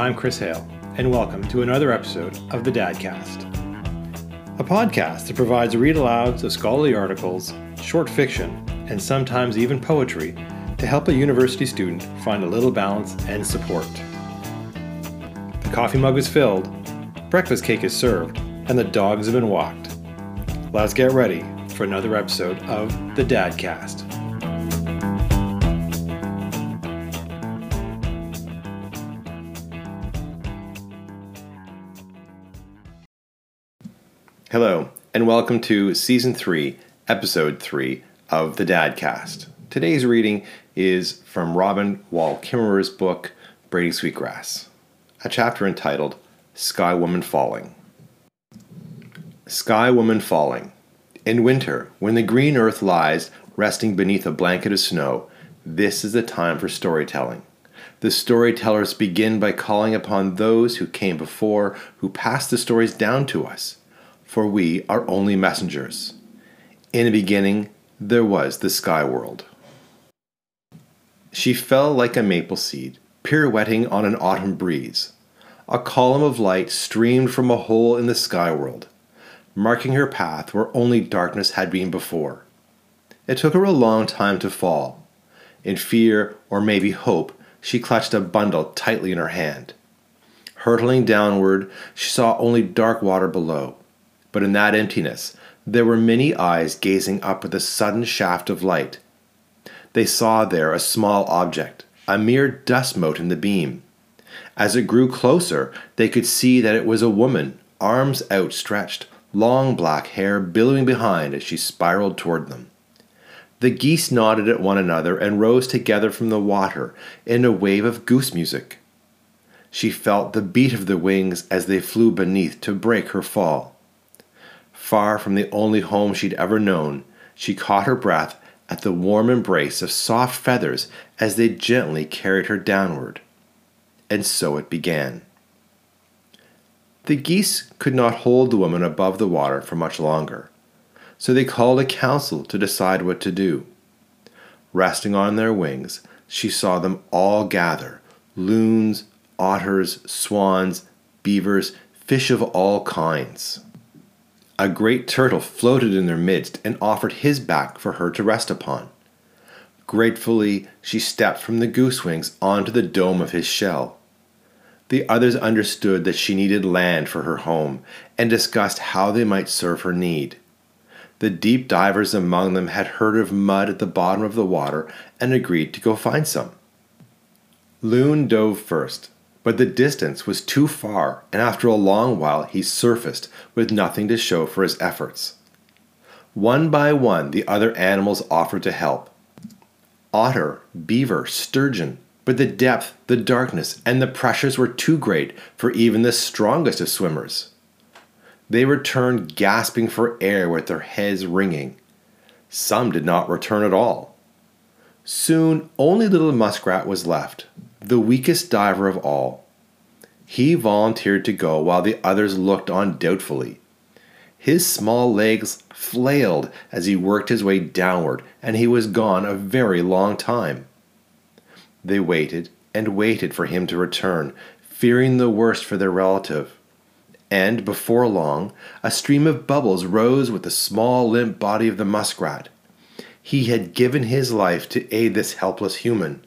I'm Chris Hale, and welcome to another episode of the Dadcast, a podcast that provides read alouds of scholarly articles, short fiction, and sometimes even poetry to help a university student find a little balance and support. The coffee mug is filled, breakfast cake is served, and the dogs have been walked. Let's get ready for another episode of the Dadcast. Hello, and welcome to Season 3, Episode 3 of the Dadcast. Today's reading is from Robin Wall Kimmerer's book, Braiding Sweetgrass, a chapter entitled Sky Woman Falling. Sky Woman Falling. In winter, when the green earth lies resting beneath a blanket of snow, this is the time for storytelling. The storytellers begin by calling upon those who came before, who passed the stories down to us for we are only messengers. In the beginning, there was the sky world. She fell like a maple seed, pirouetting on an autumn breeze. A column of light streamed from a hole in the sky world, marking her path where only darkness had been before. It took her a long time to fall. In fear, or maybe hope, she clutched a bundle tightly in her hand. Hurtling downward, she saw only dark water below. But in that emptiness, there were many eyes gazing up with a sudden shaft of light. They saw there a small object, a mere dust mote in the beam. As it grew closer, they could see that it was a woman, arms outstretched, long black hair billowing behind as she spiraled toward them. The geese nodded at one another and rose together from the water in a wave of goose music. She felt the beat of the wings as they flew beneath to break her fall. Far from the only home she'd ever known, she caught her breath at the warm embrace of soft feathers as they gently carried her downward. And so it began. The geese could not hold the woman above the water for much longer, so they called a council to decide what to do. Resting on their wings, she saw them all gather loons, otters, swans, beavers, fish of all kinds. A great turtle floated in their midst and offered his back for her to rest upon. Gratefully, she stepped from the goose wings onto the dome of his shell. The others understood that she needed land for her home and discussed how they might serve her need. The deep divers among them had heard of mud at the bottom of the water and agreed to go find some. Loon dove first, but the distance was too far, and after a long while he surfaced with nothing to show for his efforts. One by one, the other animals offered to help otter, beaver, sturgeon, but the depth, the darkness, and the pressures were too great for even the strongest of swimmers. They returned gasping for air with their heads ringing. Some did not return at all. Soon only little muskrat was left, the weakest diver of all. He volunteered to go while the others looked on doubtfully. His small legs flailed as he worked his way downward, and he was gone a very long time. They waited and waited for him to return, fearing the worst for their relative. And before long, a stream of bubbles rose with the small, limp body of the muskrat. He had given his life to aid this helpless human.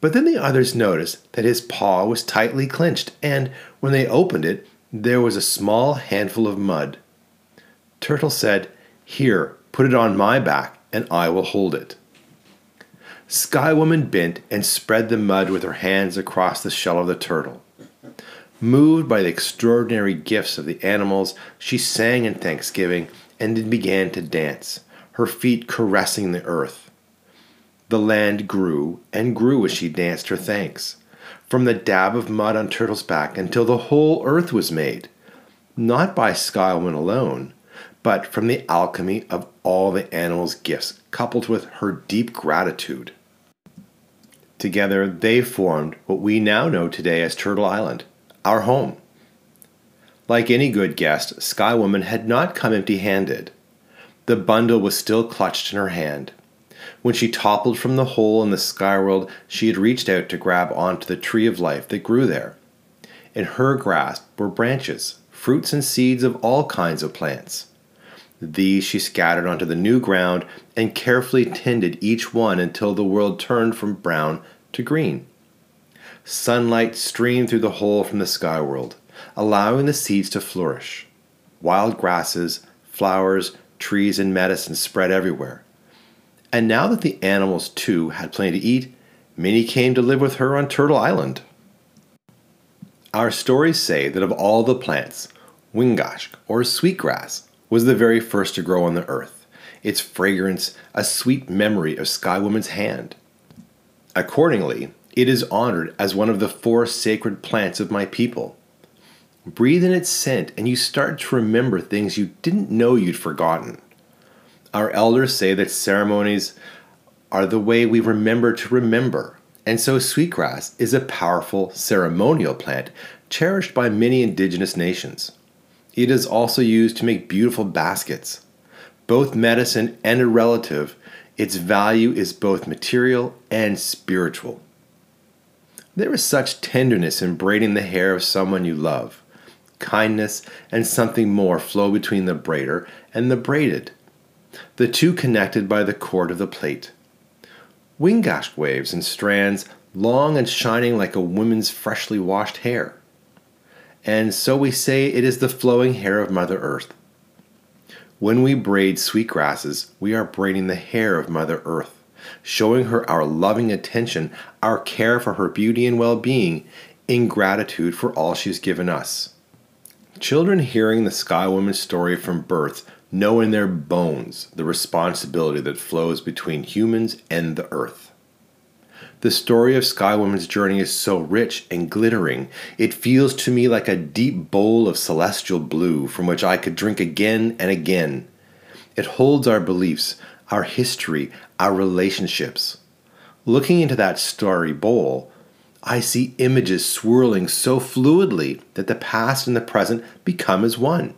But then the others noticed that his paw was tightly clenched, and when they opened it, there was a small handful of mud. Turtle said, Here, put it on my back, and I will hold it. Sky Woman bent and spread the mud with her hands across the shell of the turtle. Moved by the extraordinary gifts of the animals, she sang in thanksgiving and then began to dance, her feet caressing the earth. The land grew and grew as she danced her thanks, from the dab of mud on Turtle's back until the whole earth was made, not by Skywoman alone, but from the alchemy of all the animal's gifts, coupled with her deep gratitude. Together, they formed what we now know today as Turtle Island, our home. Like any good guest, Skywoman had not come empty handed. The bundle was still clutched in her hand When she toppled from the hole in the sky world, she had reached out to grab onto the tree of life that grew there. In her grasp were branches, fruits, and seeds of all kinds of plants. These she scattered onto the new ground and carefully tended each one until the world turned from brown to green. Sunlight streamed through the hole from the sky world, allowing the seeds to flourish. Wild grasses, flowers, trees, and medicine spread everywhere. And now that the animals too had plenty to eat, many came to live with her on Turtle Island. Our stories say that of all the plants, Wiingaashk, or sweetgrass, was the very first to grow on the earth, its fragrance a sweet memory of Sky Woman's hand. Accordingly, it is honored as one of the four sacred plants of my people. Breathe in its scent, and you start to remember things you didn't know you'd forgotten. Our elders say that ceremonies are the way we remember to remember, and so sweetgrass is a powerful ceremonial plant cherished by many indigenous nations. It is also used to make beautiful baskets. Both medicine and a relative, its value is both material and spiritual. There is such tenderness in braiding the hair of someone you love. Kindness and something more flow between the braider and the braided, the two connected by the cord of the plait. Wiingaashk waves and strands, long and shining like a woman's freshly washed hair and so we say it is the flowing hair of Mother Earth. When we braid sweet grasses, we are braiding the hair of Mother Earth, showing her our loving attention, our care for her beauty and well being, in gratitude for all she's given us. Children hearing the Sky Woman's story from birth know in their bones the responsibility that flows between humans and the earth. The story of Sky Woman's journey is so rich and glittering, it feels to me like a deep bowl of celestial blue from which I could drink again and again. It holds our beliefs, our history, our relationships. Looking into that starry bowl, I see images swirling so fluidly that the past and the present become as one.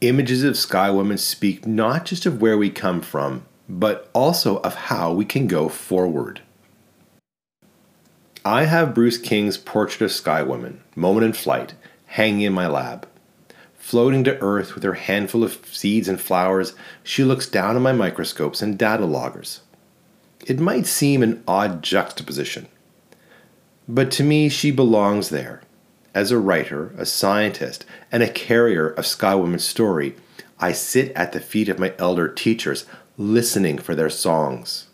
Images of Sky Woman speak not just of where we come from, but also of how we can go forward. I have Bruce King's Portrait of Sky Woman, Moment in Flight, hanging in my lab. Floating to Earth with her handful of seeds and flowers, she looks down on my microscopes and data loggers. It might seem an odd juxtaposition, but to me she belongs there. As a writer, a scientist, and a carrier of Sky Woman's story, I sit at the feet of my elder teachers, listening for their songs.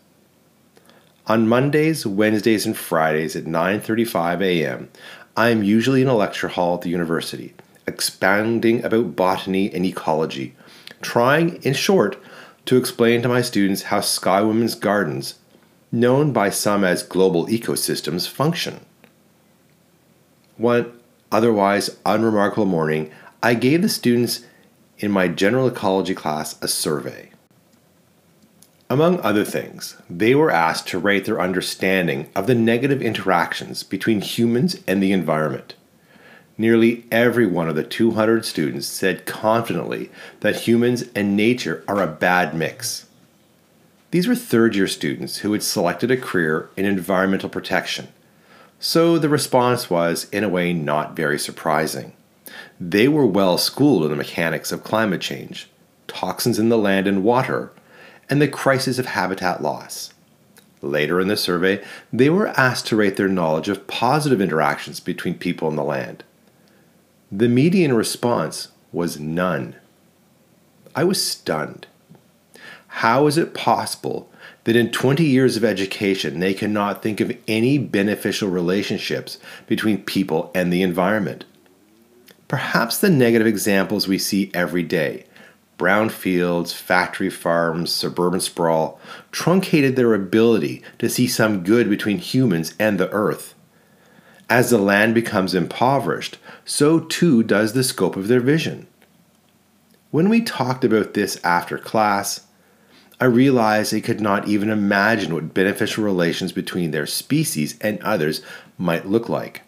On Mondays, Wednesdays, and Fridays at 9:35 a.m., I am usually in a lecture hall at the university, expounding about botany and ecology, trying, in short, to explain to my students how Sky Women's gardens, known by some as global ecosystems, function. One otherwise unremarkable morning, I gave the students in my general ecology class a survey. Among other things, they were asked to rate their understanding of the negative interactions between humans and the environment. Nearly every one of the 200 students said confidently that humans and nature are a bad mix. These were third year students who had selected a career in environmental protection, so the response was, in a way, not very surprising. They were well schooled in the mechanics of climate change, toxins in the land and water, and the crisis of habitat loss. Later in the survey, they were asked to rate their knowledge of positive interactions between people and the land. The median response was none. I was stunned. How is it possible that in 20 years of education they cannot think of any beneficial relationships between people and the environment? Perhaps the negative examples we see every day brown fields, factory farms, suburban sprawl truncated their ability to see some good between humans and the earth. As the land becomes impoverished, so too does the scope of their vision. When we talked about this after class, I realized they could not even imagine what beneficial relations between their species and others might look like.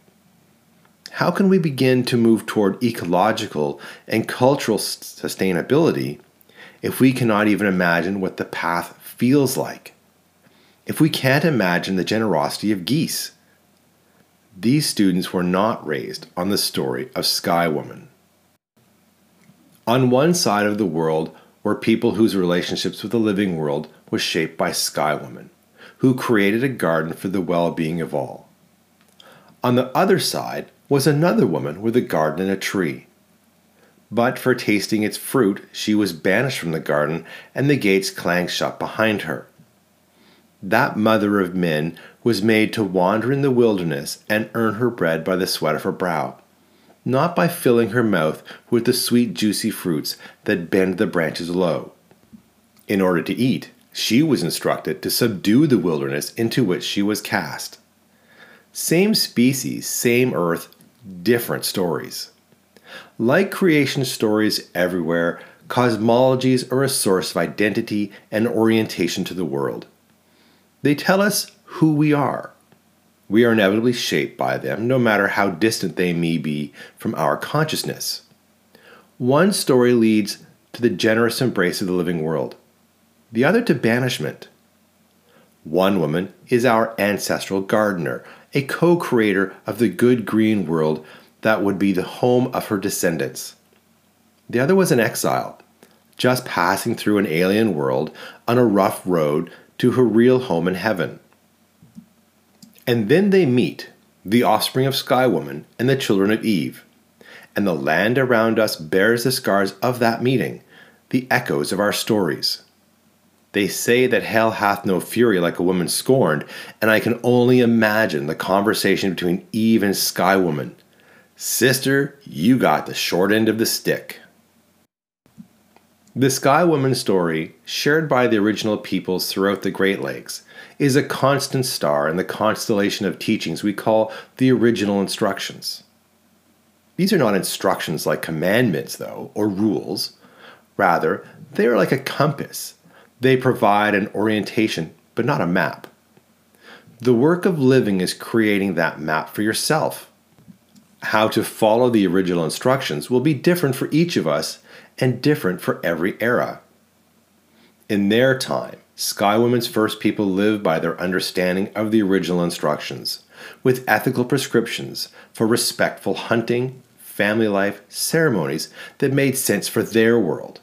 How can we begin to move toward ecological and cultural sustainability if we cannot even imagine what the path feels like? if we can't imagine the generosity of geese? These students were not raised on the story of Sky Woman. On one side of the world were people whose relationships with the living world was shaped by Sky Woman, who created a garden for the well being of all. On the other side was another woman with a garden and a tree. But for tasting its fruit, she was banished from the garden, and the gates clanged shut behind her. That mother of men was made to wander in the wilderness and earn her bread by the sweat of her brow not by filling her mouth with the sweet, juicy fruits that bend the branches low. In order to eat, she was instructed to subdue the wilderness into which she was cast. Same species, same earth, different stories. Like creation stories everywhere, cosmologies are a source of identity and orientation to the world. They tell us who we are, we are inevitably shaped by them, no matter how distant they may be from our consciousness. One story leads to the generous embrace of the living world, the other to banishment. One woman is our ancestral gardener, a co creator of the good green world that would be the home of her descendants. The other was an exile, just passing through an alien world on a rough road to her real home in heaven. And then they meet, the offspring of Sky Woman and the children of Eve. And the land around us bears the scars of that meeting, the echoes of our stories. They say that hell hath no fury like a woman scorned, and I can only imagine the conversation between Eve and Sky Woman. Sister, you got the short end of the stick. The Sky Woman story, shared by the original peoples throughout the Great Lakes, is a constant star in the constellation of teachings we call the original instructions. These are not instructions like commandments, though, or rules. Rather, they are like a compass. They provide an orientation, but not a map. The work of living is creating that map for yourself. How to follow the original instructions will be different for each of us and different for every era. In their time, Skywomen's first people lived by their understanding of the original instructions, with ethical prescriptions for respectful hunting, family life, ceremonies that made sense for their world.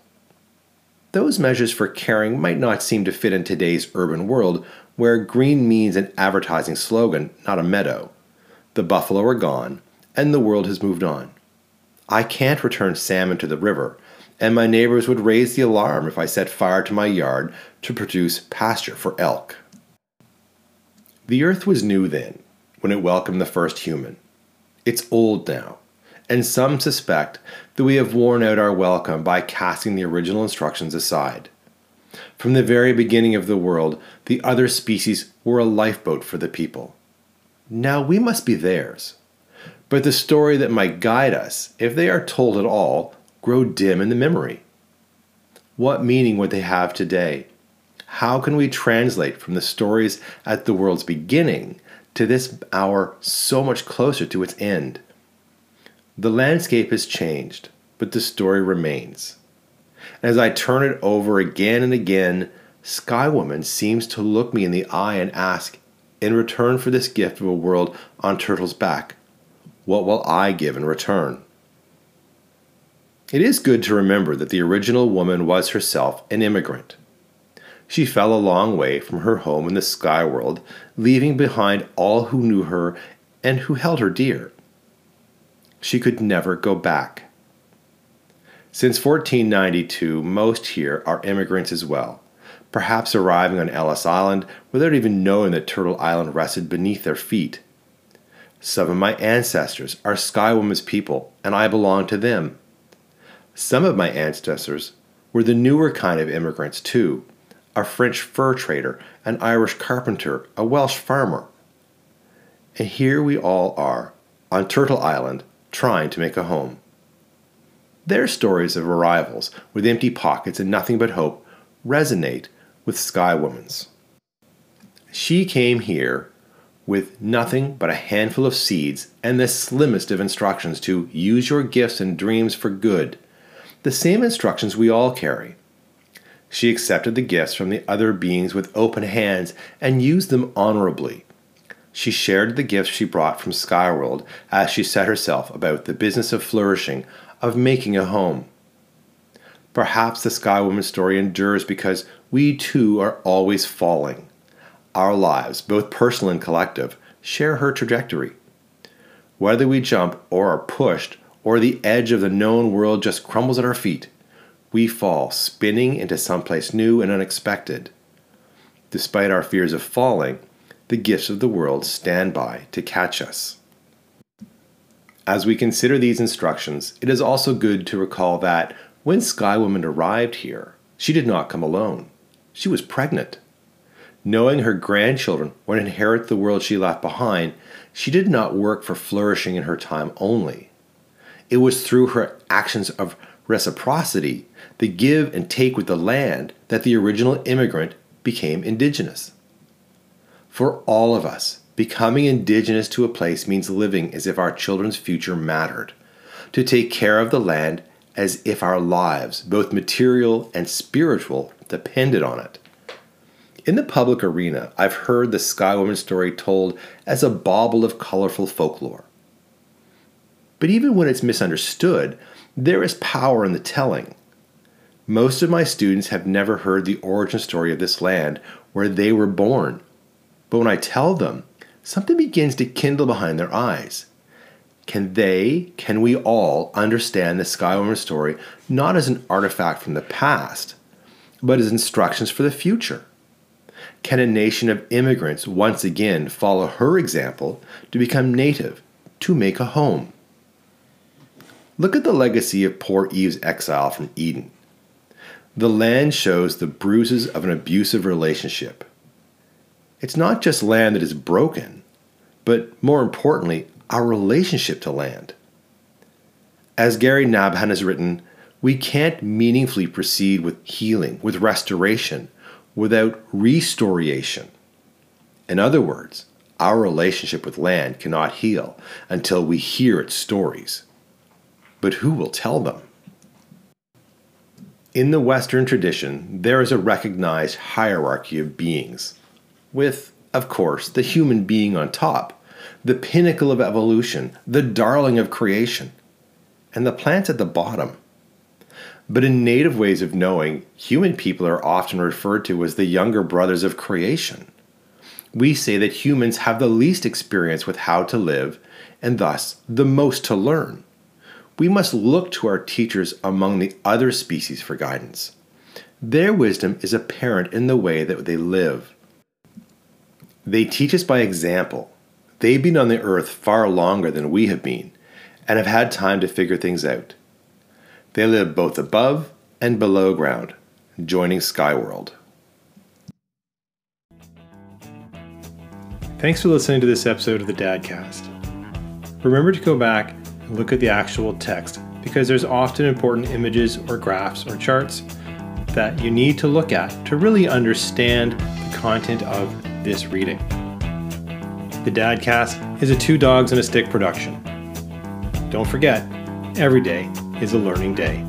Those measures for caring might not seem to fit in today's urban world where green means an advertising slogan, not a meadow. The buffalo are gone, and the world has moved on. I can't return salmon to the river, and my neighbors would raise the alarm if I set fire to my yard to produce pasture for elk. The earth was new then, when it welcomed the first human. It's old now, and some suspect that we have worn out our welcome by casting the original instructions aside. From the very beginning of the world, the other species were a lifeboat for the people. Now we must be theirs. But the story that might guide us, if they are told at all, grow dim in the memory? What meaning would they have today? How can we translate from the stories at the world's beginning to this hour so much closer to its end? The landscape has changed, but the story remains. As I turn it over again and again, Sky Woman seems to look me in the eye and ask, in return for this gift of a world on Turtle's back, what will I give in return? It is good to remember that the original woman was herself an immigrant. She fell a long way from her home in the sky world, leaving behind all who knew her and who held her dear. She could never go back. Since 1492, most here are immigrants as well, perhaps arriving on Ellis Island without even knowing that Turtle Island rested beneath their feet. Some of my ancestors are Skywoman's people, and I belong to them. Some of my ancestors were the newer kind of immigrants, too a French fur trader, an Irish carpenter, a Welsh farmer. And here we all are, on Turtle Island, trying to make a home. Their stories of arrivals with empty pockets and nothing but hope resonate with Sky Woman's. She came here with nothing but a handful of seeds and the slimmest of instructions to use your gifts and dreams for good the same instructions we all carry. She accepted the gifts from the other beings with open hands and used them honorably. She shared the gifts she brought from Skyworld as she set herself about the business of flourishing, of making a home. Perhaps the Sky Woman story endures because we too are always falling. Our lives, both personal and collective, share her trajectory. Whether we jump or are pushed, or the edge of the known world just crumbles at our feet, we fall, spinning into someplace new and unexpected. Despite our fears of falling, the gifts of the world stand by to catch us. As we consider these instructions, it is also good to recall that when Sky Woman arrived here, she did not come alone. She was pregnant. Knowing her grandchildren would inherit the world she left behind, she did not work for flourishing in her time only. It was through her actions of reciprocity, the give and take with the land, that the original immigrant became indigenous. For all of us, becoming indigenous to a place means living as if our children's future mattered, to take care of the land as if our lives, both material and spiritual, depended on it. In the public arena, I've heard the Sky Woman story told as a bauble of colorful folklore. But even when it's misunderstood, there is power in the telling. Most of my students have never heard the origin story of this land where they were born. But when I tell them, something begins to kindle behind their eyes. Can they, can we all understand the Sky Woman story not as an artifact from the past, but as instructions for the future? Can a nation of immigrants once again follow her example to become native, to make a home? Look at the legacy of poor Eve's exile from Eden. The land shows the bruises of an abusive relationship. It's not just land that is broken, but more importantly, our relationship to land. As Gary Nabhan has written, we can't meaningfully proceed with healing, with restoration, without re-story-ation. In other words, our relationship with land cannot heal until we hear its stories but who will tell them? In the Western tradition, there is a recognized hierarchy of beings, with, of course, the human being on top, the pinnacle of evolution, the darling of creation, and the plants at the bottom. But in native ways of knowing, human people are often referred to as the younger brothers of creation. We say that humans have the least experience with how to live, and thus the most to learn we must look to our teachers among the other species for guidance. Their wisdom is apparent in the way that they live. They teach us by example. They've been on the earth far longer than we have been and have had time to figure things out. They live both above and below ground, joining Skyworld. Thanks for listening to this episode of the Dadcast. Remember to go back and look at the actual text because there's often important images or graphs or charts that you need to look at to really understand the content of this reading. The Dadcast is a two dogs and a stick production. Don't forget, every day is a learning day.